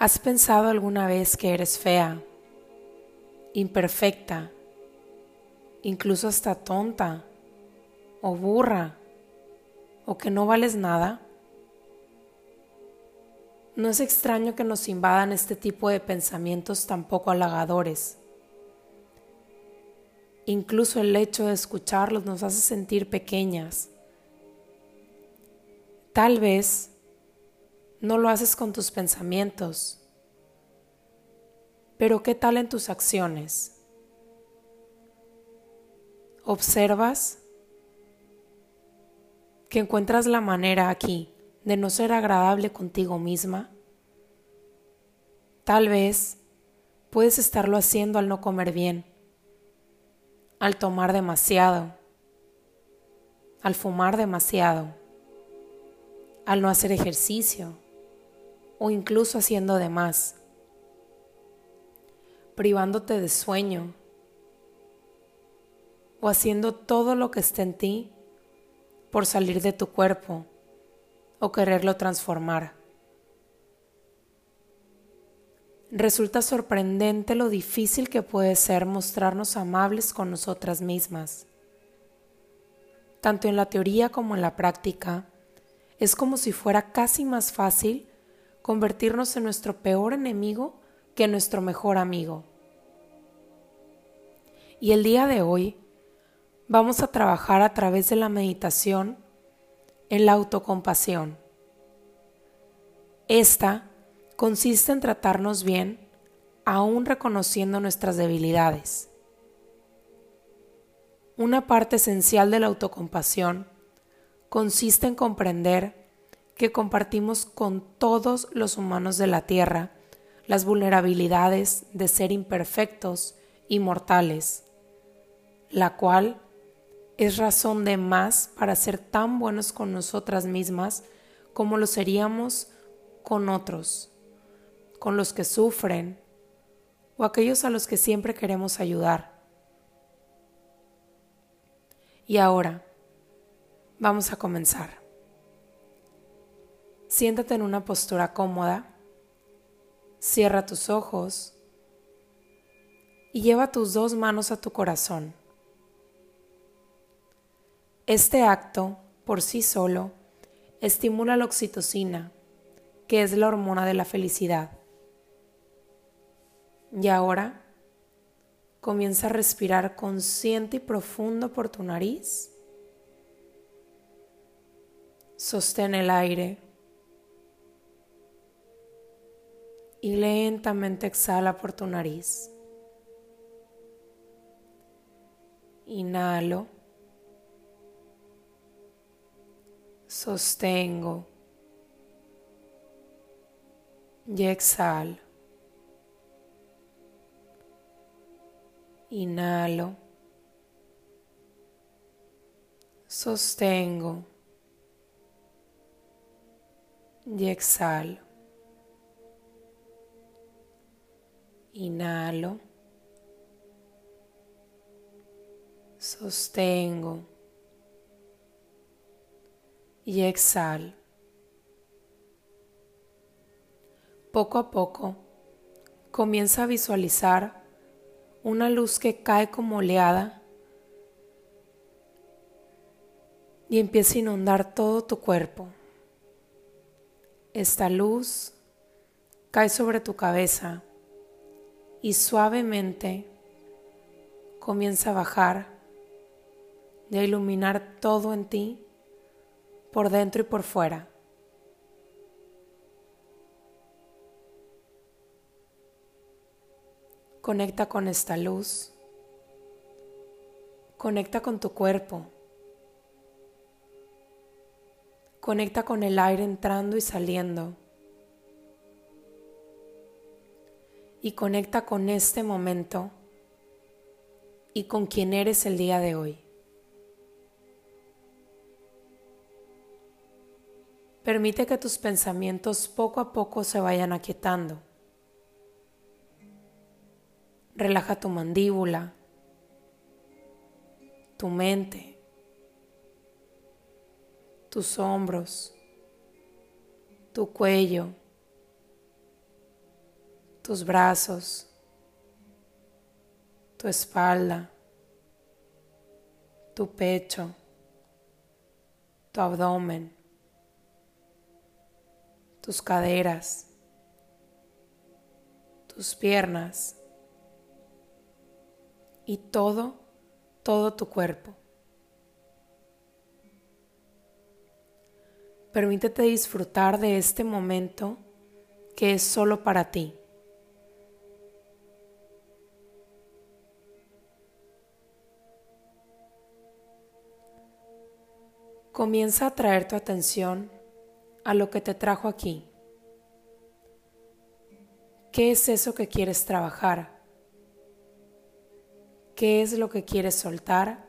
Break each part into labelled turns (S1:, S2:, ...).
S1: ¿Has pensado alguna vez que eres fea, imperfecta, incluso hasta tonta o burra o que no vales nada? No es extraño que nos invadan este tipo de pensamientos tan poco halagadores. Incluso el hecho de escucharlos nos hace sentir pequeñas. Tal vez no lo haces con tus pensamientos, pero ¿qué tal en tus acciones? ¿Observas que encuentras la manera aquí de no ser agradable contigo misma? Tal vez puedes estarlo haciendo al no comer bien, al tomar demasiado, al fumar demasiado, al no hacer ejercicio o incluso haciendo de más, privándote de sueño o haciendo todo lo que esté en ti por salir de tu cuerpo o quererlo transformar. Resulta sorprendente lo difícil que puede ser mostrarnos amables con nosotras mismas. Tanto en la teoría como en la práctica, es como si fuera casi más fácil convertirnos en nuestro peor enemigo que nuestro mejor amigo. Y el día de hoy vamos a trabajar a través de la meditación en la autocompasión. Esta consiste en tratarnos bien aún reconociendo nuestras debilidades. Una parte esencial de la autocompasión consiste en comprender que compartimos con todos los humanos de la Tierra las vulnerabilidades de ser imperfectos y mortales, la cual es razón de más para ser tan buenos con nosotras mismas como lo seríamos con otros, con los que sufren o aquellos a los que siempre queremos ayudar. Y ahora, vamos a comenzar. Siéntate en una postura cómoda, cierra tus ojos y lleva tus dos manos a tu corazón. Este acto, por sí solo, estimula la oxitocina, que es la hormona de la felicidad. Y ahora comienza a respirar consciente y profundo por tu nariz. Sostén el aire y lentamente exhala por tu nariz. Inhalo. sostengo y exhalo. Inhalo, sostengo y exhalo. Inhalo, sostengo y exhalo. Poco a poco, comienza a visualizar una luz que cae como oleada y empieza a inundar todo tu cuerpo. Esta luz cae sobre tu cabeza y suavemente comienza a bajar y a iluminar todo en ti por dentro y por fuera. Conecta con esta luz. Conecta con tu cuerpo. Conecta con el aire entrando y saliendo. Y conecta con este momento y con quien eres el día de hoy. Permite que tus pensamientos poco a poco se vayan aquietando. Relaja tu mandíbula, tu mente, tus hombros, tu cuello, tus brazos, tu espalda, tu pecho, tu abdomen, tus caderas, tus piernas y todo, todo tu cuerpo. Permítete disfrutar de este momento que es solo para ti. Comienza a traer tu atención a lo que te trajo aquí. ¿Qué es eso que quieres trabajar? ¿Qué es lo que quieres soltar?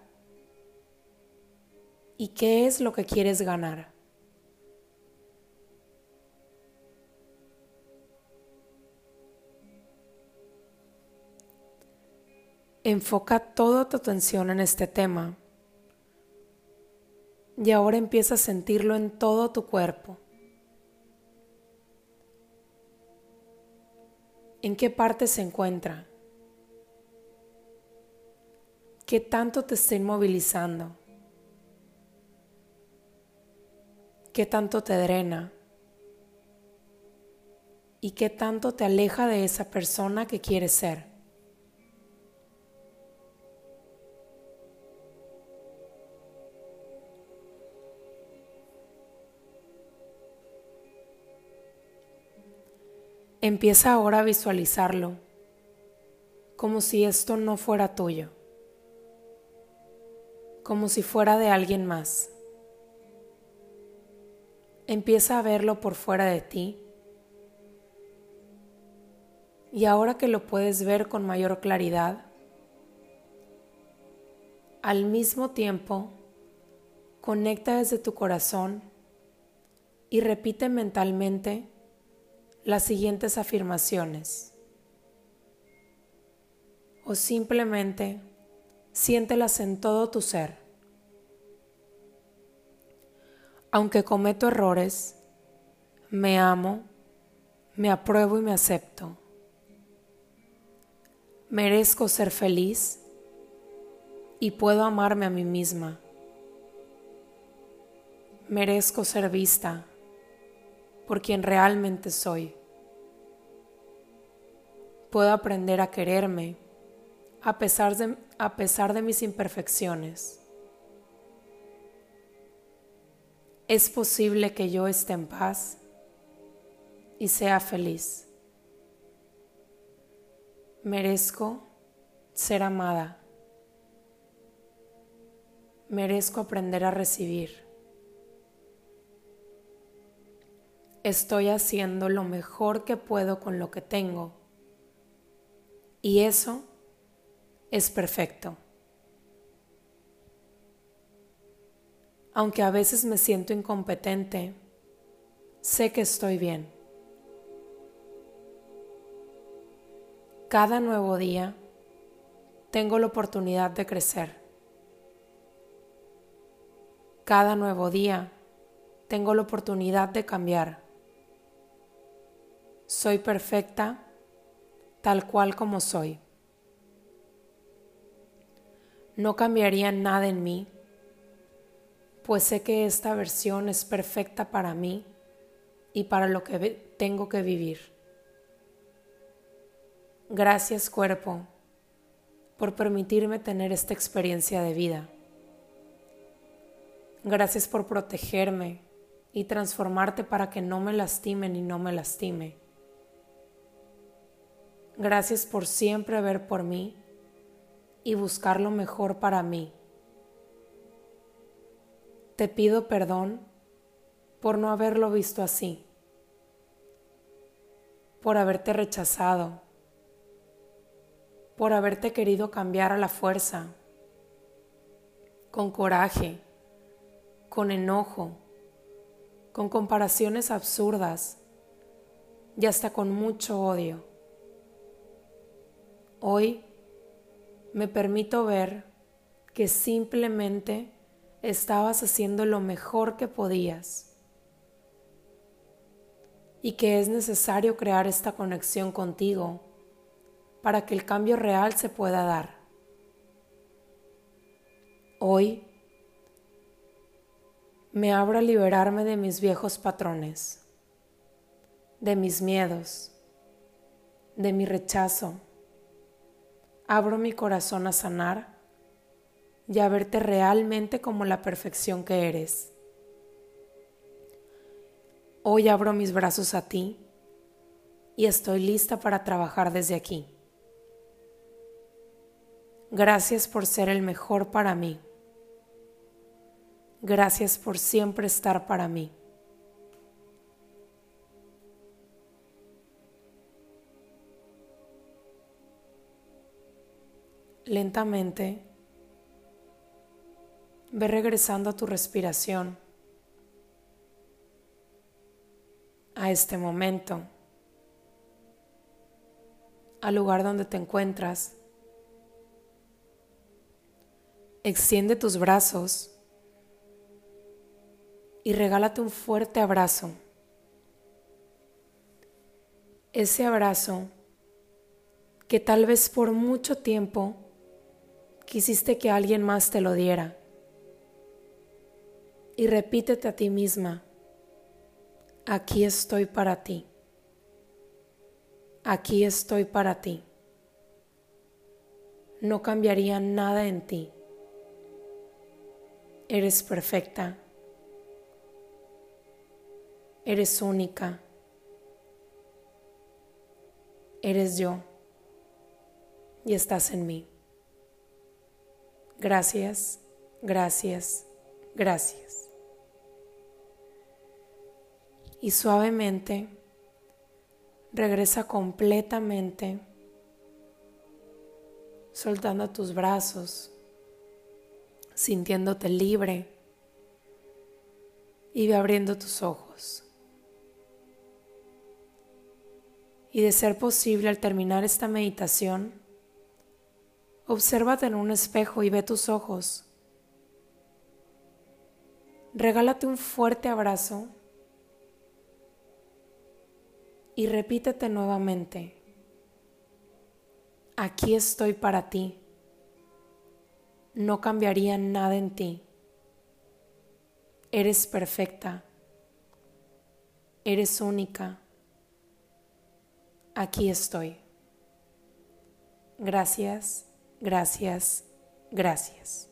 S1: ¿Y qué es lo que quieres ganar? Enfoca toda tu atención en este tema y ahora empieza a sentirlo en todo tu cuerpo. ¿En qué parte se encuentra? ¿Qué tanto te está inmovilizando? ¿Qué tanto te drena? ¿Y qué tanto te aleja de esa persona que quieres ser? Empieza ahora a visualizarlo como si esto no fuera tuyo, como si fuera de alguien más. Empieza a verlo por fuera de ti y ahora que lo puedes ver con mayor claridad, al mismo tiempo conecta desde tu corazón y repite mentalmente las siguientes afirmaciones o simplemente siéntelas en todo tu ser. Aunque cometo errores, me amo, me apruebo y me acepto. Merezco ser feliz y puedo amarme a mí misma. Merezco ser vista por quien realmente soy. Puedo aprender a quererme a pesar de, a pesar de mis imperfecciones. Es posible que yo esté en paz y sea feliz. Merezco ser amada. Merezco aprender a recibir. estoy haciendo lo mejor que puedo con lo que tengo. Y eso es perfecto. Aunque a veces me siento incompetente, sé que estoy bien. Cada nuevo día tengo la oportunidad de crecer. Cada nuevo día tengo la oportunidad de cambiar soy perfecta tal cual como soy. No cambiaría nada en mí, pues sé que esta versión es perfecta para mí y para lo que tengo que vivir. Gracias cuerpo por permitirme tener esta experiencia de vida. Gracias por protegerme y transformarte para que no me lastimen y no me lastime. Gracias por siempre ver por mí y buscar lo mejor para mí. Te pido perdón por no haberlo visto así, por haberte rechazado, por haberte querido cambiar a la fuerza, con coraje, con enojo, con comparaciones absurdas y hasta con mucho odio. Hoy me permito ver que simplemente estabas haciendo lo mejor que podías. y que es necesario crear esta conexión contigo para que el cambio real se pueda dar. Hoy me abro a liberarme de mis viejos patrones, de mis miedos, de mi rechazo. Abro mi corazón a sanar y a verte realmente como la perfección que eres. Hoy abro mis brazos a ti y estoy lista para trabajar desde aquí. Gracias por ser el mejor para mí. Gracias por siempre estar para mí. Lentamente, ve regresando a tu respiración, a este momento, al lugar donde te encuentras. Extiende tus brazos y regálate un fuerte abrazo. Ese abrazo que tal vez por mucho tiempo quisiste que alguien más te lo diera. Y repítete a ti misma, aquí estoy para ti. Aquí estoy para ti. No cambiaría nada en ti. Eres perfecta Eres única. Eres yo. Y estás en mí. Gracias, gracias, gracias. Y suavemente regresa completamente, soltando tus brazos, sintiéndote libre y abriendo tus ojos. y de ser posible al terminar esta meditación, obsérvate en un espejo y ve tus ojos. Regálate un fuerte abrazo y repítete nuevamente, aquí estoy para ti, no cambiaría nada en ti, eres perfecta, eres única. Aquí estoy. Gracias, gracias, gracias.